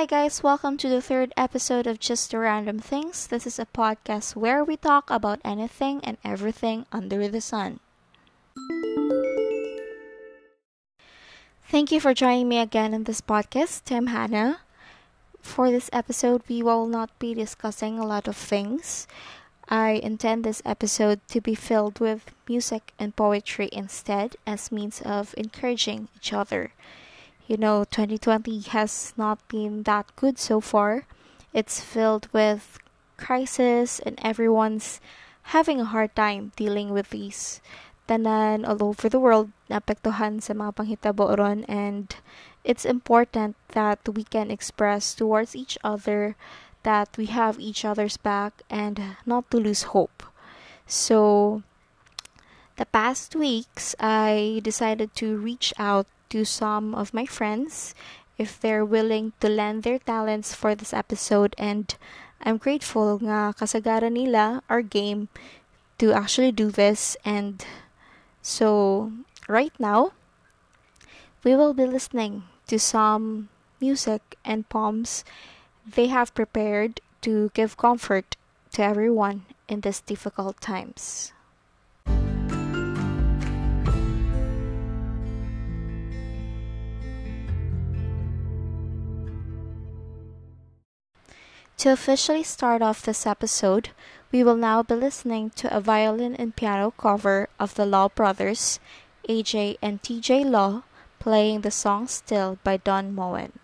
Hi, guys, welcome to the third episode of Just Random Things. This is a podcast where we talk about anything and everything under the sun. Thank you for joining me again in this podcast. I'm Hannah. For this episode, we will not be discussing a lot of things. I intend this episode to be filled with music and poetry instead as means of encouraging each other. You know, 2020 has not been that good so far. It's filled with crisis and everyone's having a hard time dealing with these tanan all over the world naapektuhan sa mga panghitabo ron and it's important that we can express towards each other that we have each other's back and not to lose hope. So, the past weeks, I decided to reach out to some of my friends if they're willing to lend their talents for this episode and I'm grateful nga kasagaran nila our game to actually do this and so right now we will be listening to some music and poems they have prepared to give comfort to everyone in these difficult times. To officially start off this episode, we will now be listening to a violin and piano cover of the Law Brothers, AJ and TJ Law, playing the song Still by Don Moen.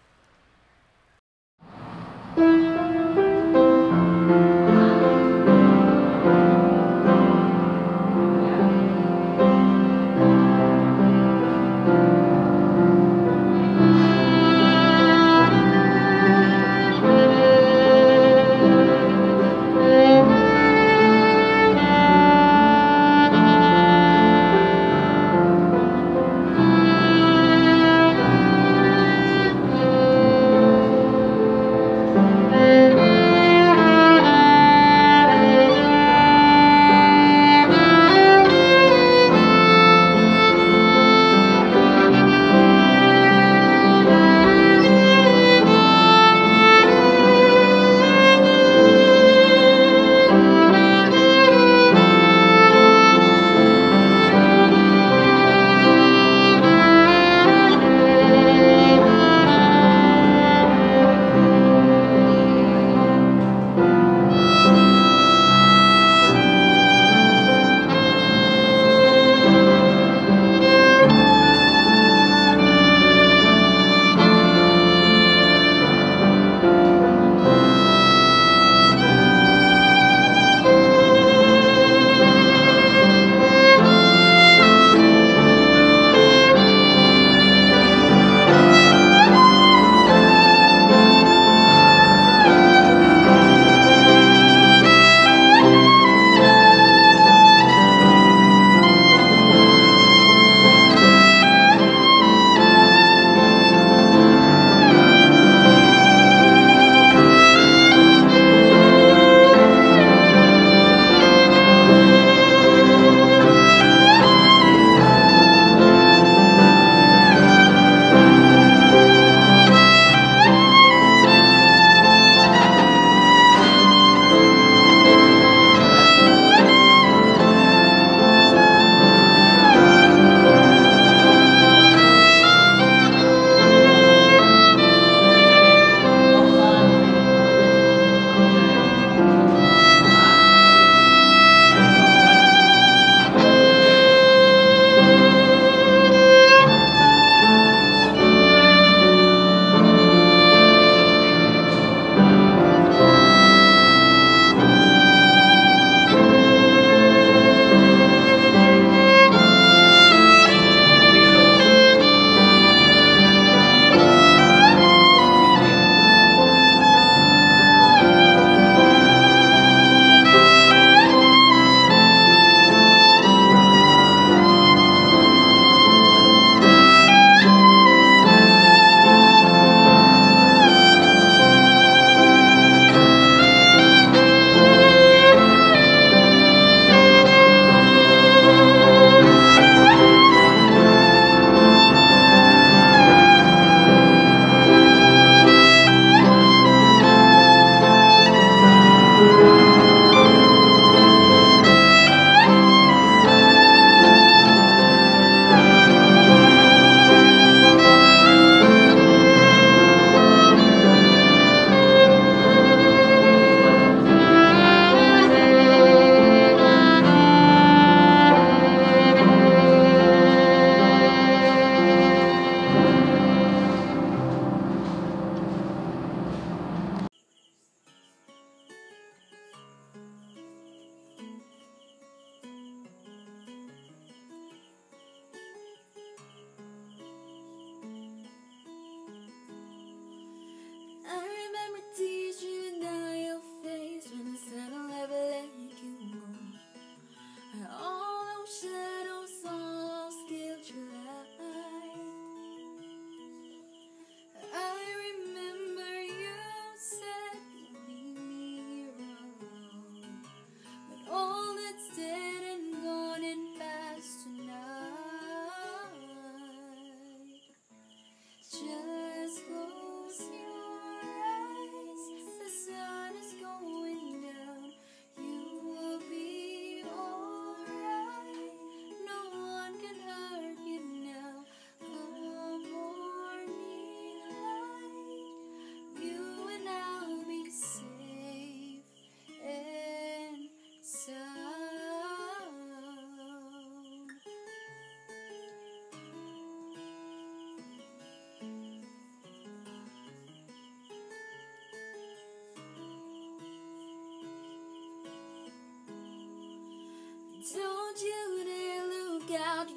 out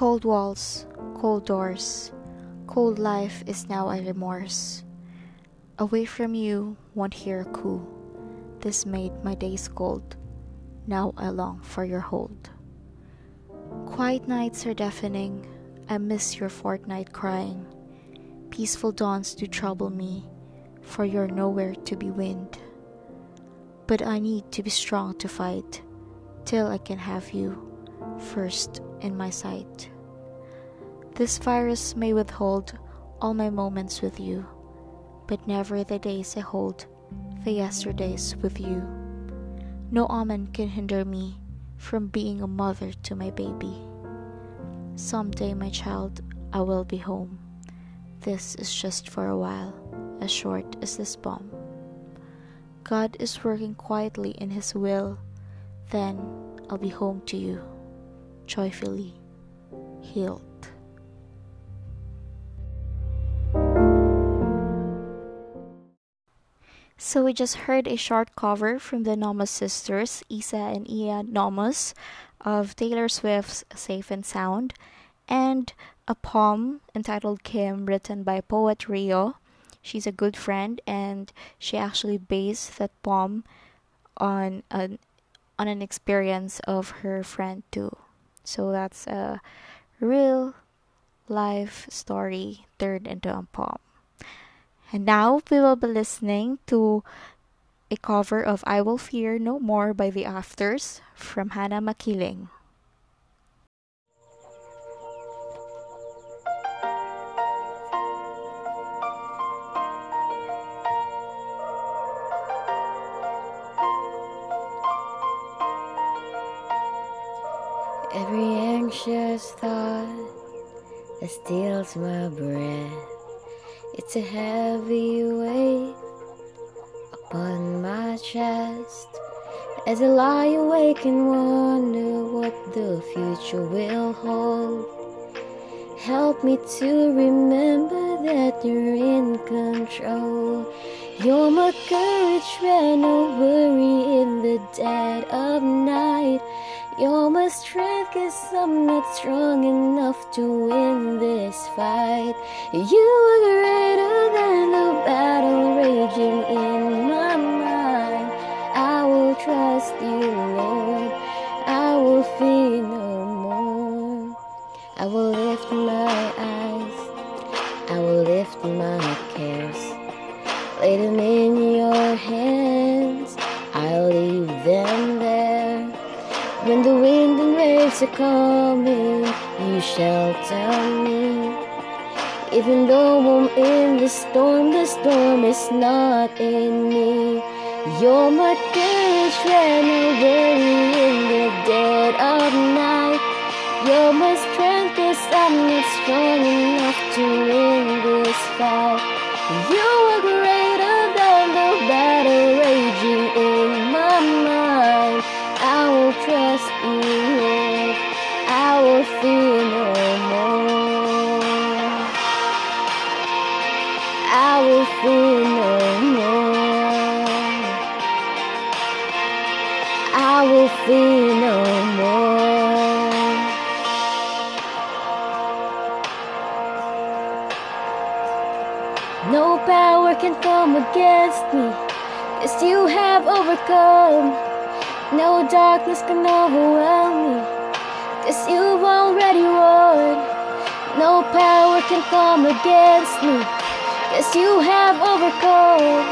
Cold walls, cold doors, cold life is now a remorse. Away from you, won't hear a coo. This made my days cold. Now I long for your hold. Quiet nights are deafening. I miss your fortnight crying. Peaceful dawns do trouble me, for you're nowhere to be wind. But I need to be strong to fight, till I can have you first in my sight. This virus may withhold all my moments with you, but never the days I hold, the yesterdays with you. No omen can hinder me from being a mother to my baby. Someday, my child, I will be home. This is just for a while, as short as this bomb. God is working quietly in His will, then I'll be home to you joyfully healed. So we just heard a short cover from the Nomos sisters, Isa and Iya Nomos, of Taylor Swift's Safe and Sound, and a poem entitled Kim, written by poet Rio. She's a good friend, and she actually based that poem on an on an experience of her friend too. So that's a real life story turned into a poem. And now we will be listening to a cover of I Will Fear No More by the Afters from Hannah Makiling. Every anxious thought that steals my breath, it's a heavy weight upon my chest. As I lie awake and wonder what the future will hold, help me to remember that you're in control. You're my courage when I worry in the dead of night. You're my strength, cause I'm not strong enough to win this fight. You are greater than the battle raging in my mind. I will trust you, Lord. I will fear no more. I will waves are coming, you shelter me. Even though I'm in the storm, the storm is not in me. You're my courage I worry in the dead of night. You're my strength, cause I'm not strong enough to win this fight. You darkness can overwhelm me, cause you've already won. No power can come against me, cause you have overcome.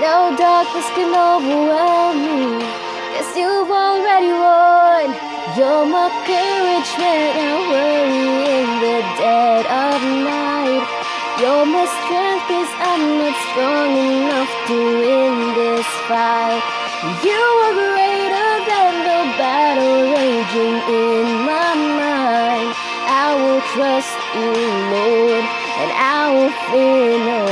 No darkness can overwhelm me, cause you've already won. You're my courage when I worry in the dead of night. You're my strength cause I'm not strong enough to win this fight. You are greater trust you, Lord, and I will fear no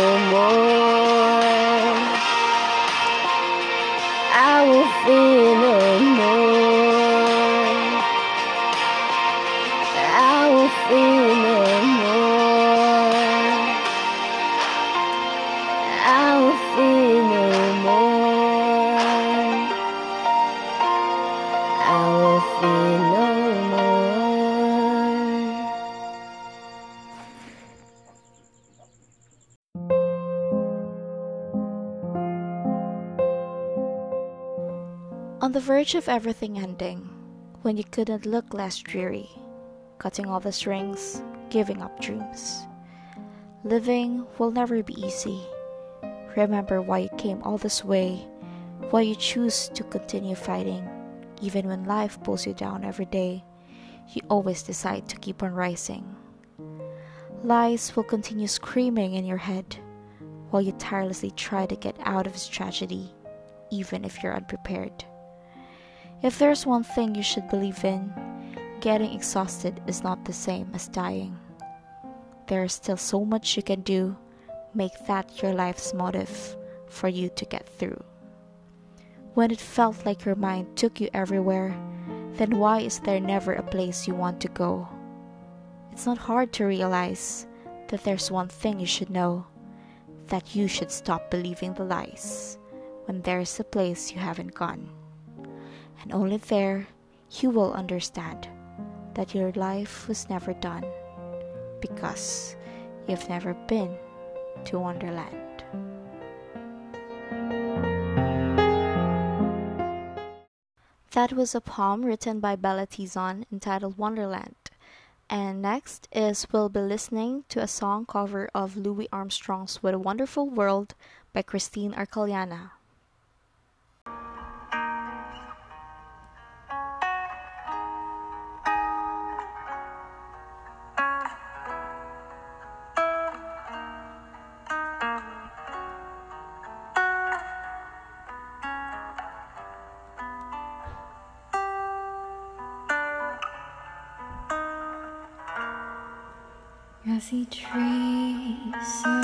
Of everything ending, when you couldn't look less dreary, cutting all the strings, giving up dreams. Living will never be easy. Remember why you came all this way, why you choose to continue fighting, even when life pulls you down every day. You always decide to keep on rising. Lies will continue screaming in your head while you tirelessly try to get out of this tragedy, even if you're unprepared. If there's one thing you should believe in, getting exhausted is not the same as dying. There is still so much you can do. Make that your life's motive for you to get through. When it felt like your mind took you everywhere, then why is there never a place you want to go? It's not hard to realize that there's one thing you should know that you should stop believing the lies when there's a place you haven't gone and only there you will understand that your life was never done because you've never been to Wonderland. That was a poem written by Bella Tizon entitled Wonderland. And next is we'll be listening to a song cover of Louis Armstrong's What a Wonderful World by Christine Arcaliana. See trees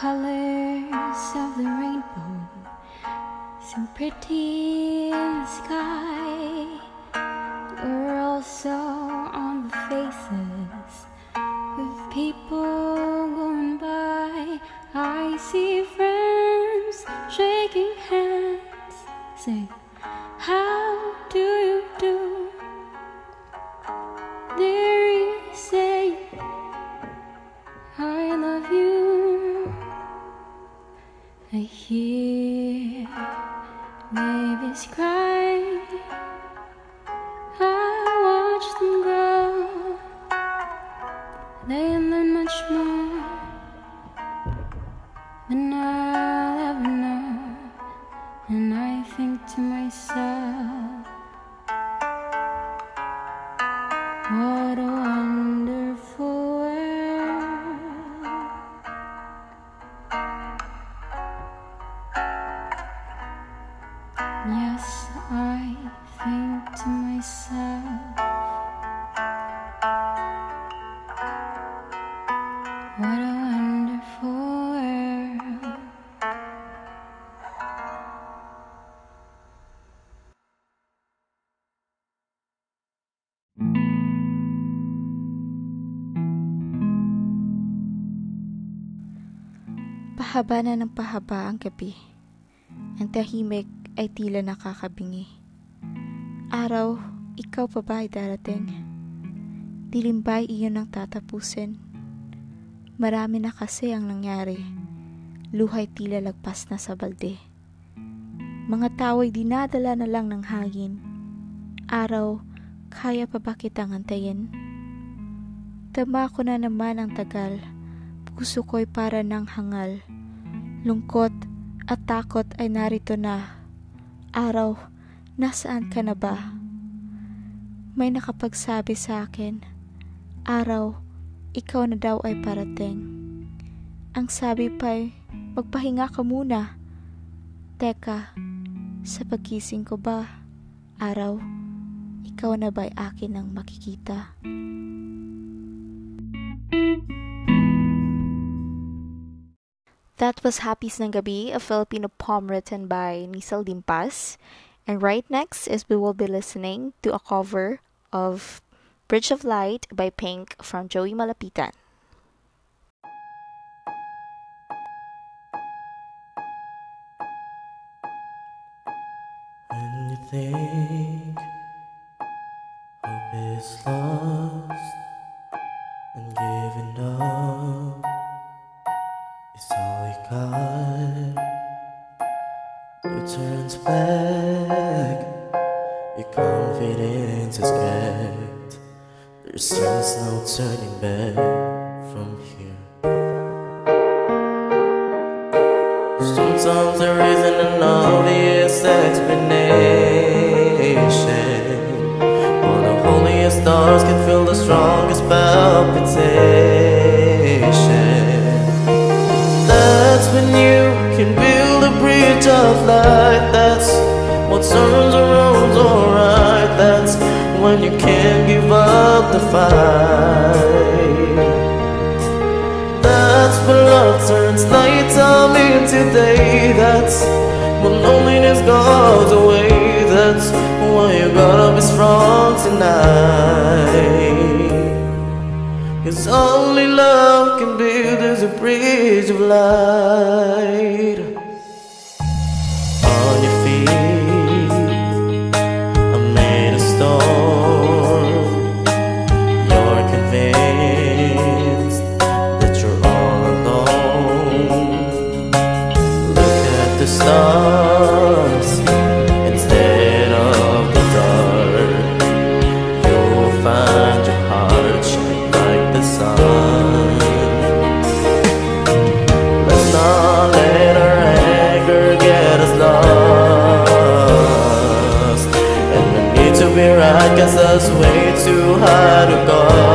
colors of the rainbow. So pretty in the sky I boys cry. I watch them grow. They learn much more than I'll Pahaba na ng pahaba ang gabi. Ang tahimik ay tila nakakabingi. Araw, ikaw pa ba ay darating? Dilim ba'y iyon ang tatapusin? Marami na kasi ang nangyari. Luhay tila lagpas na sa balde. Mga tao'y dinadala na lang ng hangin. Araw, kaya pa ba kitang antayin? Tama ko na naman ang tagal. Puso ko'y para ng hangal. Lungkot at takot ay narito na. Araw, nasaan ka na ba? May nakapagsabi sa akin, Araw, ikaw na daw ay parating. Ang sabi pa'y, magpahinga ka muna. Teka, sa pagising ko ba, Araw, ikaw na ba'y akin ang makikita? That was Hapis ng Gabi, a Filipino poem written by Nisal Dimpas. And right next is we will be listening to a cover of Bridge of Light by Pink from Joey Malapitan. When you think hope is lost and giving up is all you got, it turns back. Your confidence is cracked. There seems no turning back from here. Sometimes there isn't an obvious explanation. Or the holiest stars can feel the strongest palpitation. That's what turns around alright. That's when you can't give up the fight. That's when love turns night nighttime into day. That's when loneliness goes away. That's when you gotta be strong tonight. Cause only love can build us a bridge of light. Us way too high to go.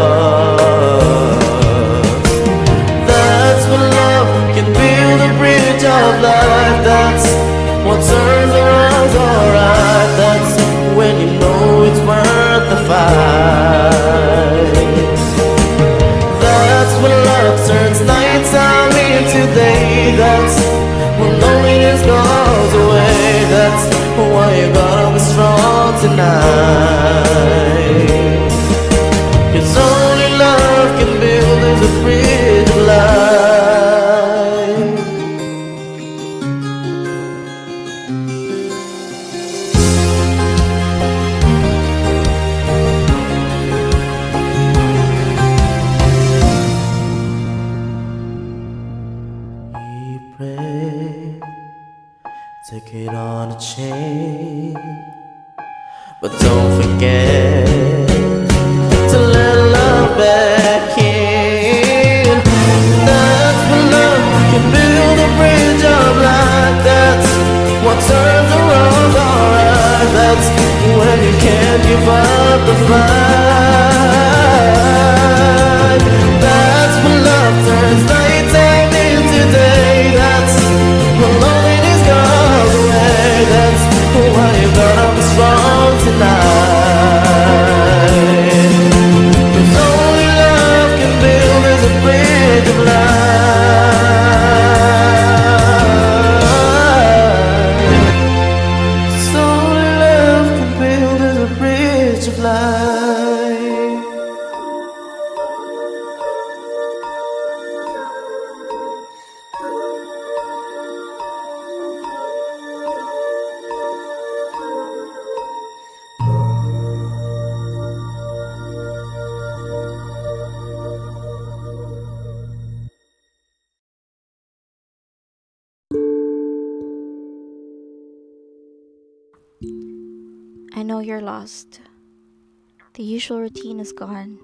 The usual routine is gone.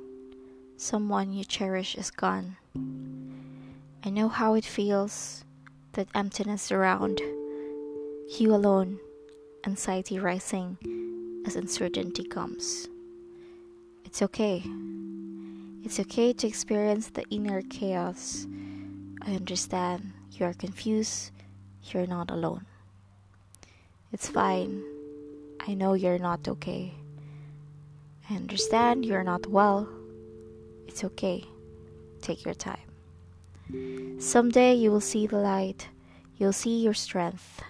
Someone you cherish is gone. I know how it feels, that emptiness around. You alone, anxiety rising as uncertainty comes. It's okay. It's okay to experience the inner chaos. I understand you are confused. You're not alone. It's fine. I know you're not okay. I understand you're not well. It's okay. Take your time. Someday you will see the light. You'll see your strength.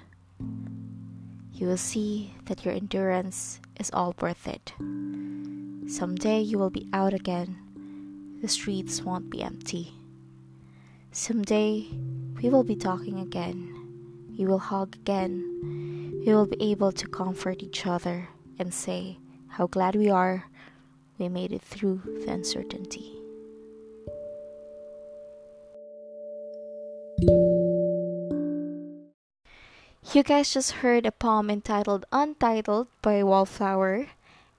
You will see that your endurance is all worth it. Someday you will be out again. The streets won't be empty. Someday we will be talking again. We will hug again. We will be able to comfort each other and say how glad we are made it through the uncertainty. You guys just heard a poem entitled Untitled by Wallflower.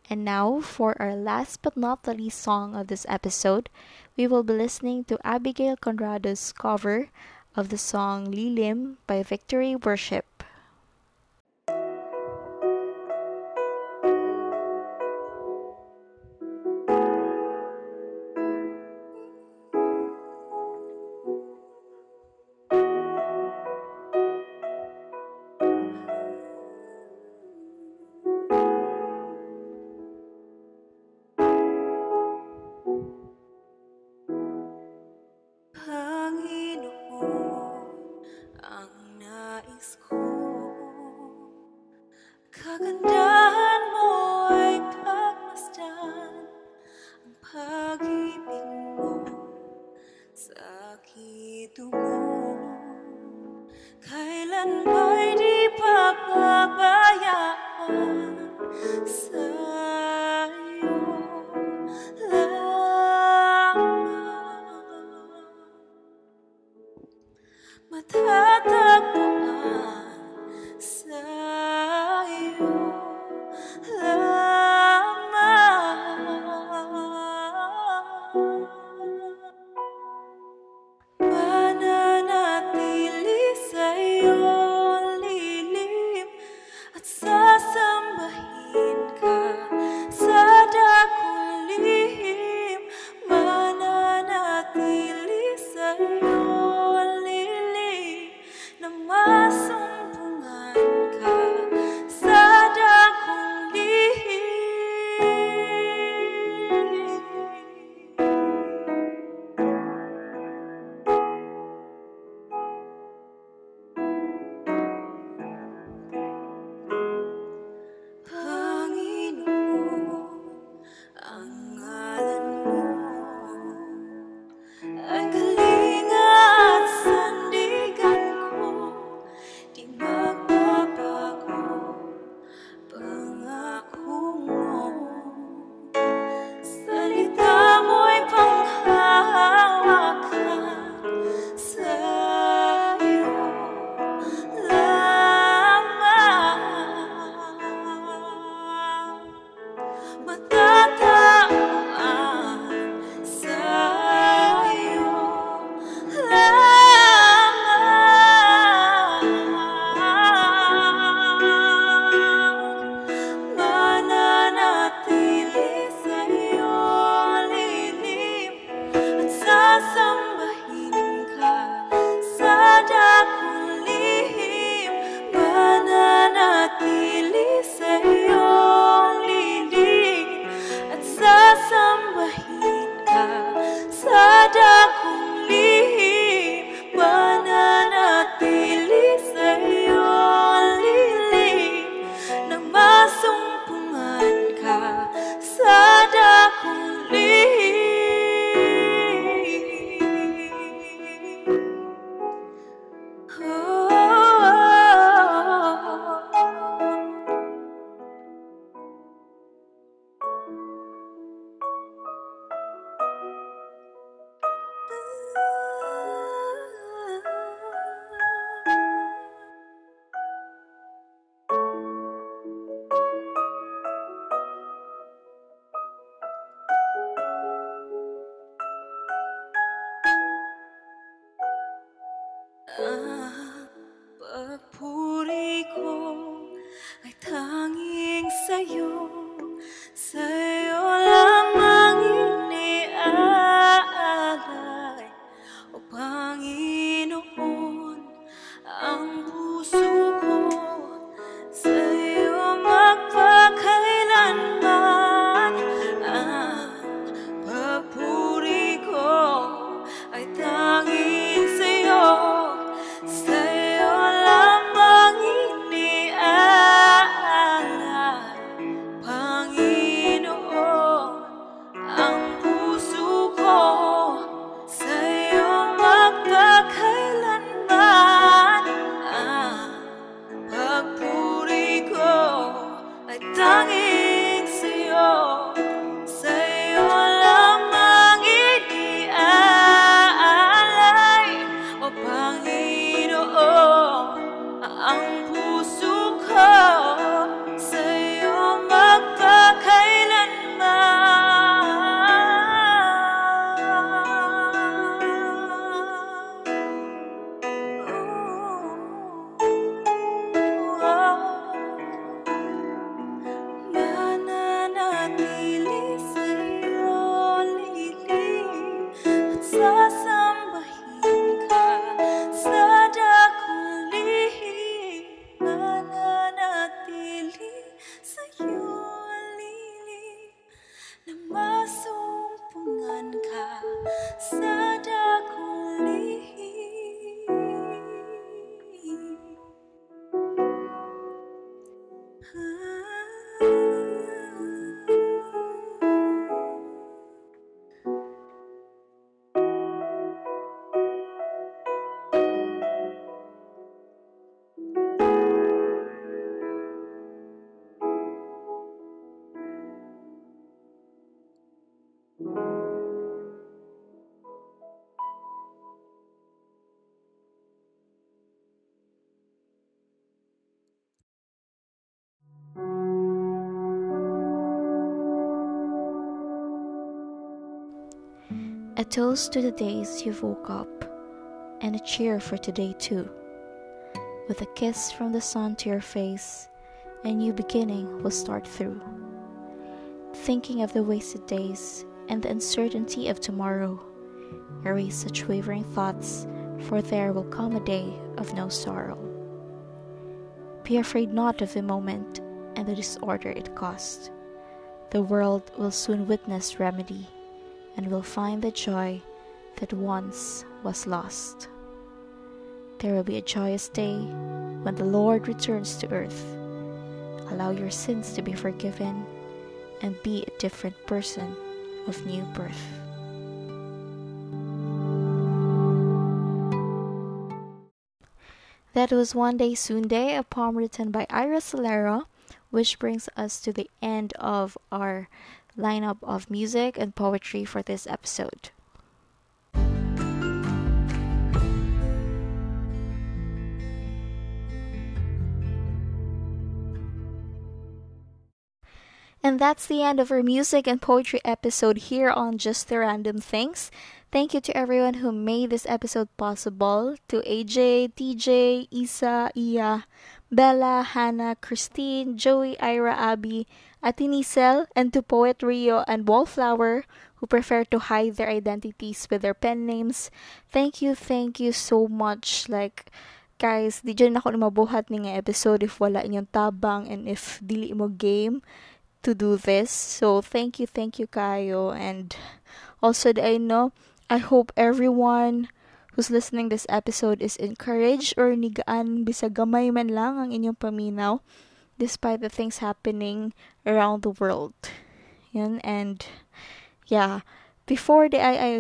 And now, for our last but not the least song of this episode, we will be listening to Abigail Conrado's cover of the song Lilim by Victory Worship. Papabayaan A toast to the days you've woke up, and a cheer for today too. With a kiss from the sun to your face, a new beginning will start through. Thinking of the wasted days and the uncertainty of tomorrow, erase such wavering thoughts, for there will come a day of no sorrow. Be afraid not of the moment and the disorder it caused. The world will soon witness remedy and will find the joy that once was lost. There will be a joyous day when the Lord returns to earth. Allow your sins to be forgiven and be a different person of new birth. That was One Day Soon Day, a poem written by Ira Solera, which brings us to the end of our lineup of music and poetry for this episode. And that's the end of our music and poetry episode here on Just the Random Things. Thank you to everyone who made this episode possible. To AJ, TJ, Isa, Iya, Bella, Hannah, Christine, Joey, Ira, Abby, Atinisel, and to Poet Rio and Wallflower who prefer to hide their identities with their pen names. Thank you, thank you so much. Like, guys, di dyan ako mabuhat ni nga episode if wala inyong tabang and if dili mo game to do this. So, thank you, thank you kayo. And also, I know, I hope everyone who's listening this episode is encouraged or nigaan bisag man lang ang inyong paminaw despite the things happening around the world. Yan, and yeah, before the I, I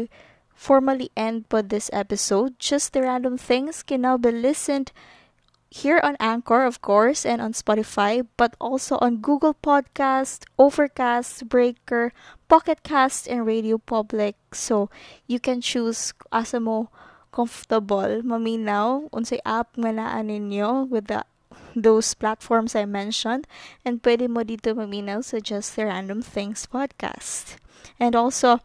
formally end for this episode, just the random things can now be listened here on Anchor, of course, and on Spotify, but also on Google Podcast, Overcast, Breaker, Pocket Cast, and Radio Public. So you can choose asa mo comfortable maminaw unsay app nga naa ninyo with the those platforms I mentioned and pwede mo dito maminaw sa Just the Random Things podcast. And also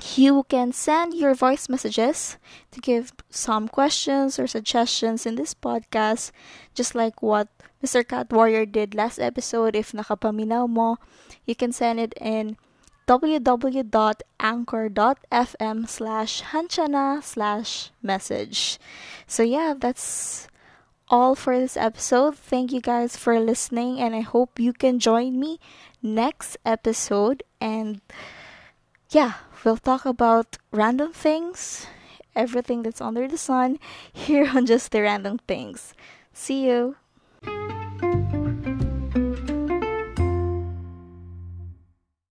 you can send your voice messages to give some questions or suggestions in this podcast, just like what Mr. Cat Warrior did last episode. If nakapaminaw mo, you can send it in www.anchor.fm slash hanchana slash message. So yeah, that's all for this episode. Thank you guys for listening, and I hope you can join me next episode. And yeah, we'll talk about random things, everything that's under the sun, here on Just the Random Things. See you.